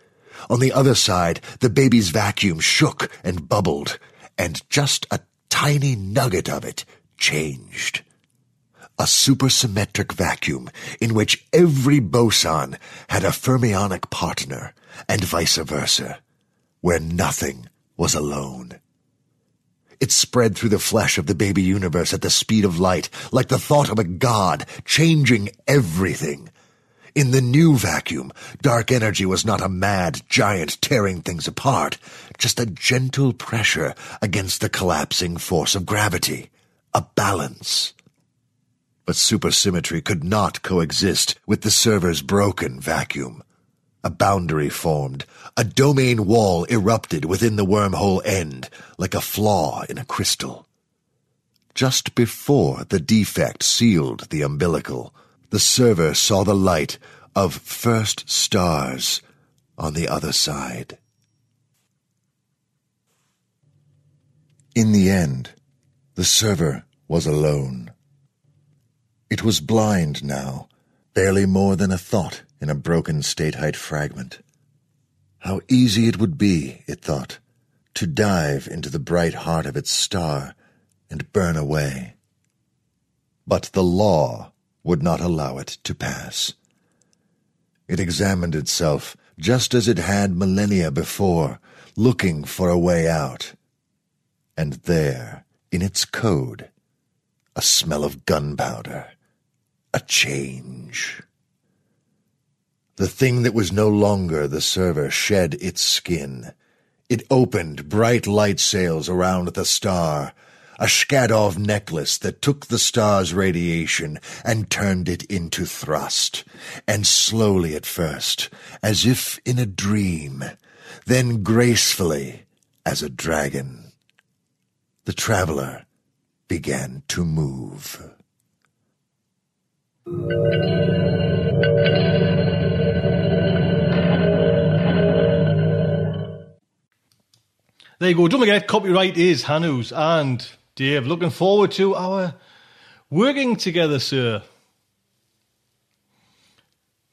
On the other side, the baby's vacuum shook and bubbled, and just a tiny nugget of it changed. A supersymmetric vacuum in which every boson had a fermionic partner, and vice versa, where nothing was alone. It spread through the flesh of the baby universe at the speed of light, like the thought of a god, changing everything. In the new vacuum, dark energy was not a mad giant tearing things apart, just a gentle pressure against the collapsing force of gravity. A balance. But supersymmetry could not coexist with the server's broken vacuum. A boundary formed. A domain wall erupted within the wormhole end, like a flaw in a crystal. Just before the defect sealed the umbilical, the server saw the light of first stars on the other side. In the end, the server was alone. It was blind now, barely more than a thought in a broken statite fragment. How easy it would be, it thought, to dive into the bright heart of its star and burn away. But the law would not allow it to pass. It examined itself just as it had millennia before, looking for a way out. And there, in its code, a smell of gunpowder, a change. The thing that was no longer the server shed its skin. It opened bright light sails around the star, a Shkadov necklace that took the star's radiation and turned it into thrust, and slowly at first, as if in a dream, then gracefully as a dragon. The traveler began to move. There you go. Don't forget, copyright is Hannu's and Dave. Looking forward to our working together, sir.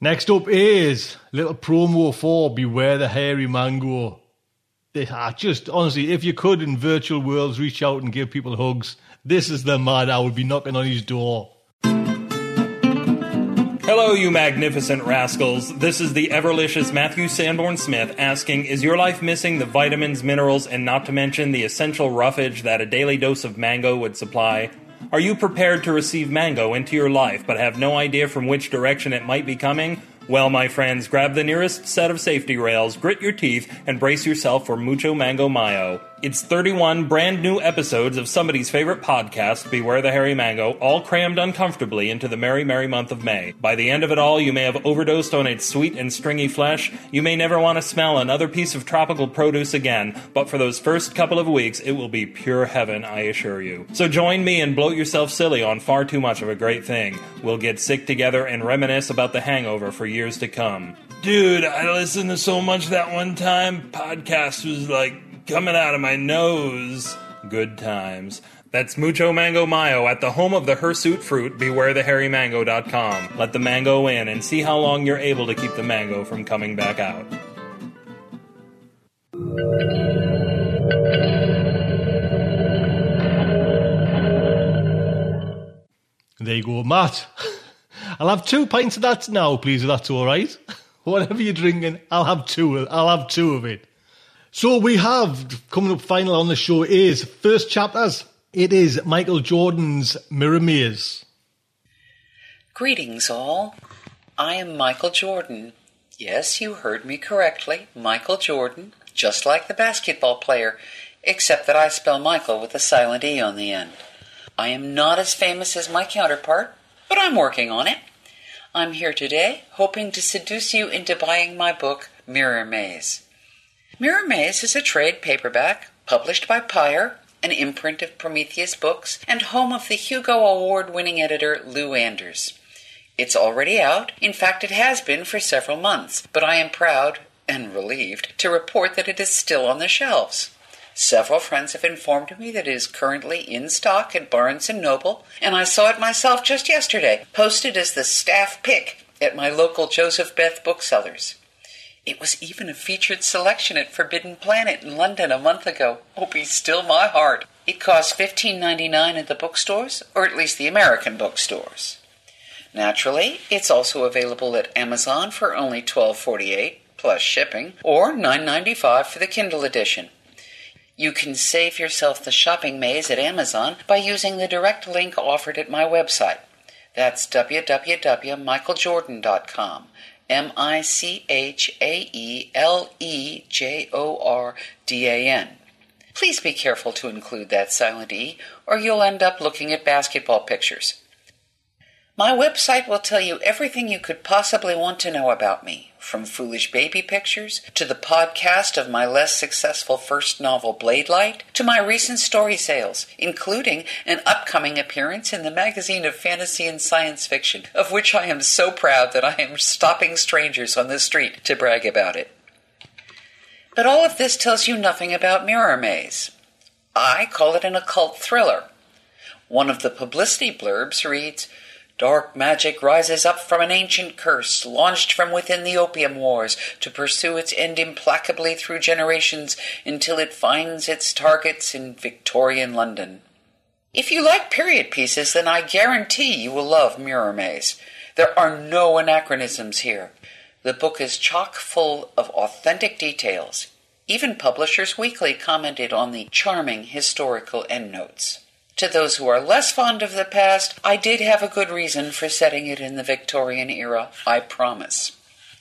Next up is little promo for Beware the Hairy Mango. I just honestly, if you could in virtual worlds reach out and give people hugs, this is the man I would be knocking on his door. Hello, you magnificent rascals. This is the everlicious Matthew Sanborn Smith asking Is your life missing the vitamins, minerals, and not to mention the essential roughage that a daily dose of mango would supply? Are you prepared to receive mango into your life but have no idea from which direction it might be coming? Well, my friends, grab the nearest set of safety rails, grit your teeth, and brace yourself for Mucho Mango Mayo. It's 31 brand new episodes of somebody's favorite podcast, Beware the Hairy Mango, all crammed uncomfortably into the merry, merry month of May. By the end of it all, you may have overdosed on its sweet and stringy flesh. You may never want to smell another piece of tropical produce again, but for those first couple of weeks, it will be pure heaven, I assure you. So join me and bloat yourself silly on far too much of a great thing. We'll get sick together and reminisce about the hangover for years to come. Dude, I listened to so much that one time. Podcast was like coming out of my nose. Good times. That's Mucho Mango Mayo at the home of the hirsute fruit, bewarethehairymango.com. Let the mango in and see how long you're able to keep the mango from coming back out. There you go, Matt. I'll have two pints of that now, please, if that's all right. Whatever you're drinking, I'll have two. I'll have two of it. So we have coming up final on the show is first chapters. It is Michaele Jordan's Mirror Maze. Greetings, all. I am Michaele Jordan. Yes, you heard me correctly. Michael Jordan, just like the basketball player, except that I spell Michael with a silent E on the end. I am not as famous as my counterpart, but I'm working on it. I'm here today hoping to seduce you into buying my book, Mirror Maze. Mirror Maze is a trade paperback published by Pyr, an imprint of Prometheus Books, and home of the Hugo Award winning editor Lou Anders. It's already out. In fact, it has been for several months, but I am proud and relieved to report that it is still on the shelves. Several friends have informed me that it is currently in stock at Barnes & Noble, and I saw it myself just yesterday, posted as the staff pick at my local Joseph Beth booksellers. It was even a featured selection at Forbidden Planet in London a month ago. Oh, be still my heart. It costs $15.99 at the bookstores, or at least the American bookstores. Naturally, it's also available at Amazon for only $12.48 plus shipping, or $9.95 for the Kindle edition. You can save yourself the shopping maze at Amazon by using the direct link offered at my website. That's www.michaelejordan.com. M I C H A E L E J O R D A N. Please be careful to include that silent E, or you'll end up looking at basketball pictures. My website will tell you everything you could possibly want to know about me, from foolish baby pictures to the podcast of my less successful first novel, Blade Light, to my recent story sales, including an upcoming appearance in the magazine of fantasy and science fiction, of which I am so proud that I am stopping strangers on the street to brag about it. But all of this tells you nothing about Mirror Maze. I call it an occult thriller. One of the publicity blurbs reads, Dark magic rises up from an ancient curse, launched from within the Opium Wars, to pursue its end implacably through generations until it finds its targets in Victorian London. If you like period pieces, then I guarantee you will love Mirror Maze. There are no anachronisms here. The book is chock full of authentic details. Even Publishers Weekly commented on the charming historical endnotes. To those who are less fond of the past, I did have a good reason for setting it in the Victorian era, I promise.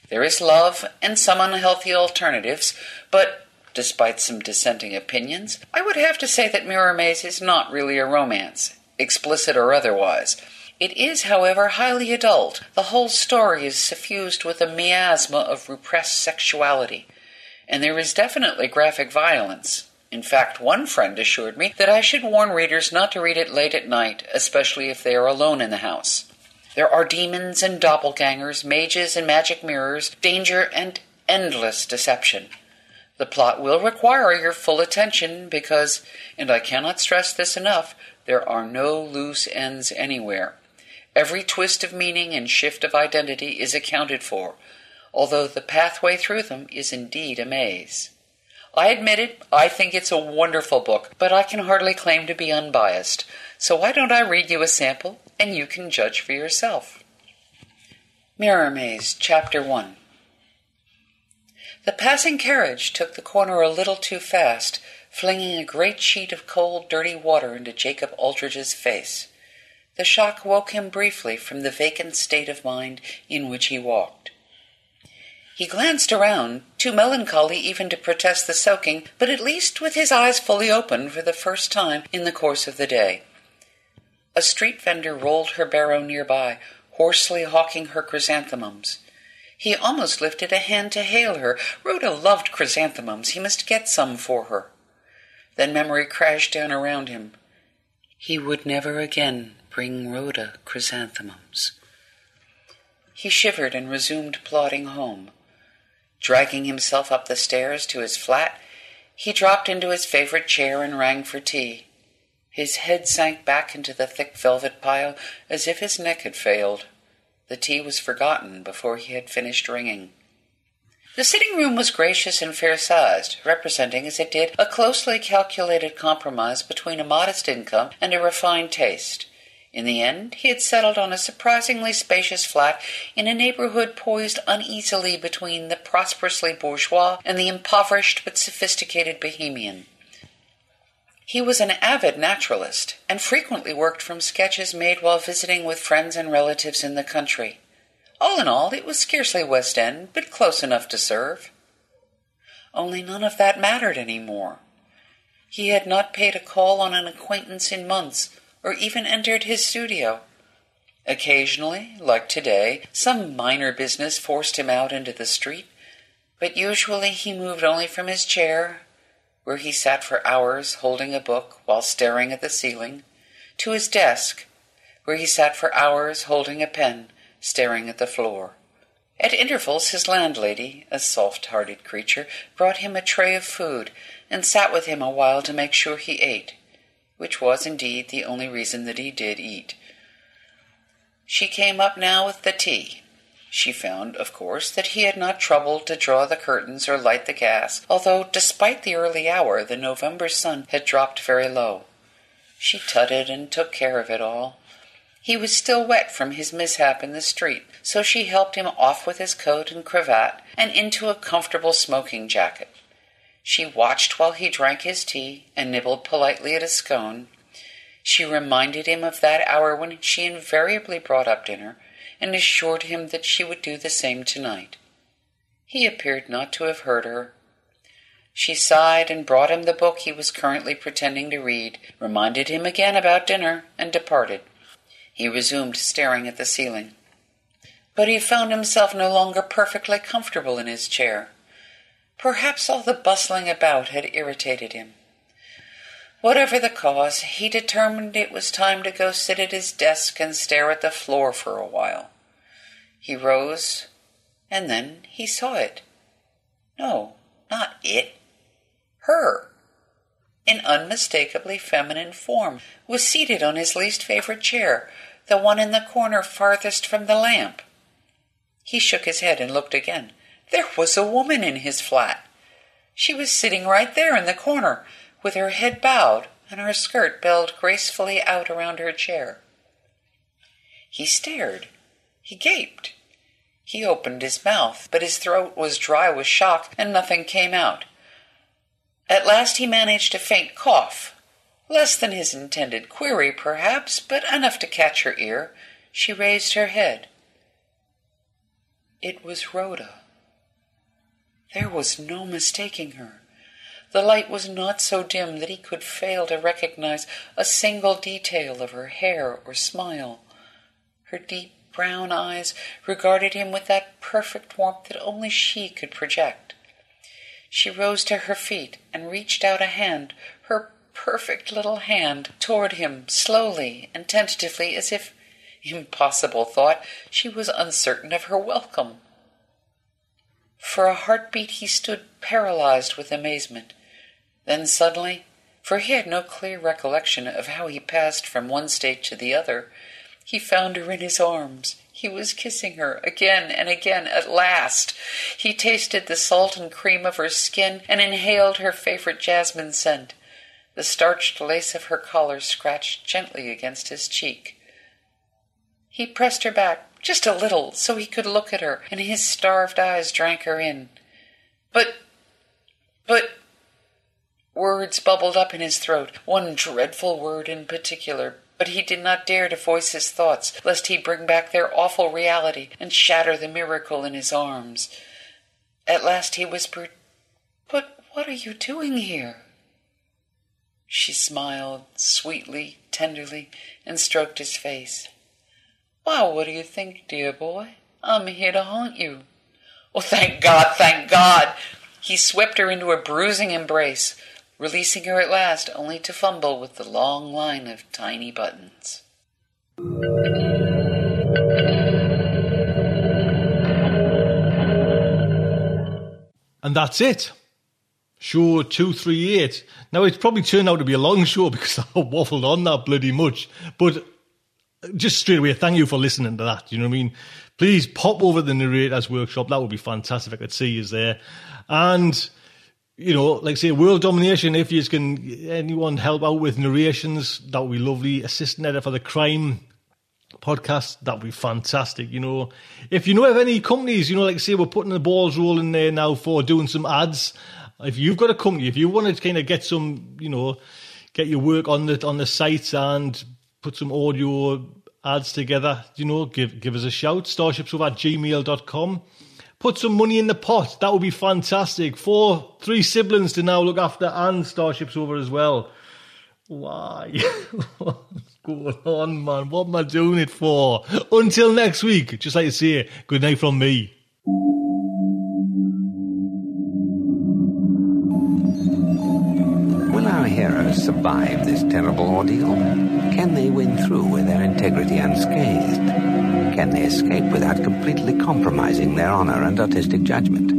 There is love and some unhealthy alternatives, but despite some dissenting opinions, I would have to say that Mirror Maze is not really a romance, explicit or otherwise. It is, however, highly adult. The whole story is suffused with a miasma of repressed sexuality, and there is definitely graphic violence. In fact, one friend assured me that I should warn readers not to read it late at night, especially if they are alone in the house. There are demons and doppelgangers, mages and magic mirrors, danger and endless deception. The plot will require your full attention because, and I cannot stress this enough, there are no loose ends anywhere. Every twist of meaning and shift of identity is accounted for, although the pathway through them is indeed a maze. I admit it, I think it's a wonderful book, but I can hardly claim to be unbiased. So why don't I read you a sample and you can judge for yourself? Mirror Maze, Chapter 1 The passing carriage took the corner a little too fast, flinging a great sheet of cold, dirty water into Jacob Aldrich's face. The shock woke him briefly from the vacant state of mind in which he walked. He glanced around, too melancholy even to protest the soaking, but at least with his eyes fully open for the first time in the course of the day. A street vendor rolled her barrow nearby, hoarsely hawking her chrysanthemums. He almost lifted a hand to hail her. Rhoda loved chrysanthemums. He must get some for her. Then memory crashed down around him. He would never again bring Rhoda chrysanthemums. He shivered and resumed plodding home. Dragging himself up the stairs to his flat, he dropped into his favorite chair and rang for tea. His head sank back into the thick velvet pile as if his neck had failed. The tea was forgotten before he had finished ringing. The sitting room was gracious and fair sized, representing as it did a closely calculated compromise between a modest income and a refined taste. In the end, he had settled on a surprisingly spacious flat in a neighborhood poised uneasily between the prosperously bourgeois and the impoverished but sophisticated bohemian. He was an avid naturalist and frequently worked from sketches made while visiting with friends and relatives in the country. All in all, it was scarcely West End, but close enough to serve. Only none of that mattered any more. He had not paid a call on an acquaintance in months or even entered his studio. Occasionally, like today, some minor business forced him out into the street, but usually he moved only from his chair, where he sat for hours holding a book while staring at the ceiling, to his desk, where he sat for hours holding a pen, staring at the floor. At intervals, his landlady, a soft hearted creature, brought him a tray of food and sat with him a while to make sure he ate, which was indeed the only reason that he did eat. She came up now with the tea. She found, of course, that he had not troubled to draw the curtains or light the gas, although, despite the early hour, the November sun had dropped very low. She tutted and took care of it all. He was still wet from his mishap in the street, so she helped him off with his coat and cravat and into a comfortable smoking jacket. She watched while he drank his tea and nibbled politely at a scone. She reminded him of that hour when she invariably brought up dinner and assured him that she would do the same tonight. He appeared not to have heard her. She sighed and brought him the book he was currently pretending to read, reminded him again about dinner, and departed. He resumed staring at the ceiling. But he found himself no longer perfectly comfortable in his chair. Perhaps all the bustling about had irritated him. Whatever the cause, he determined it was time to go sit at his desk and stare at the floor for a while. He rose, and then he saw it. No, not it. Her. In unmistakably feminine form, was seated on his least favorite chair, the one in the corner farthest from the lamp. He shook his head and looked again. There was a woman in his flat. She was sitting right there in the corner, with her head bowed and her skirt belled gracefully out around her chair. He stared. He gaped. He opened his mouth, but his throat was dry with shock and nothing came out. At last he managed a faint cough. Less than his intended query, perhaps, but enough to catch her ear. She raised her head. It was Rhoda. There was no mistaking her. The light was not so dim that he could fail to recognize a single detail of her hair or smile. Her deep brown eyes regarded him with that perfect warmth that only she could project. She rose to her feet and reached out a hand, her perfect little hand, toward him, slowly and tentatively, as if, impossible thought, she was uncertain of her welcome. For a heartbeat he stood paralyzed with amazement. Then suddenly, for he had no clear recollection of how he passed from one state to the other, he found her in his arms. He was kissing her again and again. At last, he tasted the salt and cream of her skin and inhaled her favorite jasmine scent. The starched lace of her collar scratched gently against his cheek. He pressed her back just a little so he could look at her, and his starved eyes drank her in. But, but, Words bubbled up in his throat, one dreadful word in particular, but he did not dare to voice his thoughts, lest he bring back their awful reality and shatter the miracle in his arms. At last he whispered, But what are you doing here? She smiled sweetly, tenderly, and stroked his face. Why, what do you think, dear boy? I'm here to haunt you. Oh, thank God, thank God! He swept her into a bruising embrace, releasing her at last only to fumble with the long line of tiny buttons. And that's it. Show 238. Now, it's probably turned out to be a long show because I waffled on that bloody much. But just straight away, thank you for listening to that. You know what I mean? Please pop over the narrator's workshop. That would be fantastic. I could see you there. And you know, like say world domination, if you can anyone help out with narrations, that would be lovely. Assistant editor for the crime podcast, that would be fantastic. You know, if you know of any companies, you know, like say we're putting the balls rolling there now for doing some ads. If you've got a company, if you want to kind of get some, you know, get your work on the on the site and put some audio ads together, you know, give give us a shout. Starshipsofa at gmail.com put some money in the pot. That would be fantastic. Four, three siblings to now look after and Starship Sofa as well. Why? What's going on, man? What am I doing it for? Until next week, just like to say, good night from me. Survive this terrible ordeal? Can they win through with their integrity unscathed? can they escape without completely compromising their honor and artistic judgment?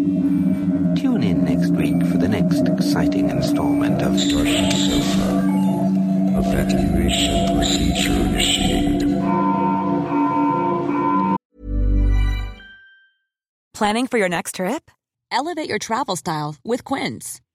Tune in next week for the next exciting installment of Starship Sofa. Evacuation procedure initiated. Planning for your next trip? Elevate your travel style with Quince.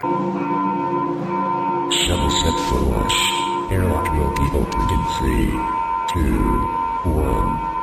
Shovel set for launch. Airlock will be opened in three, two, one.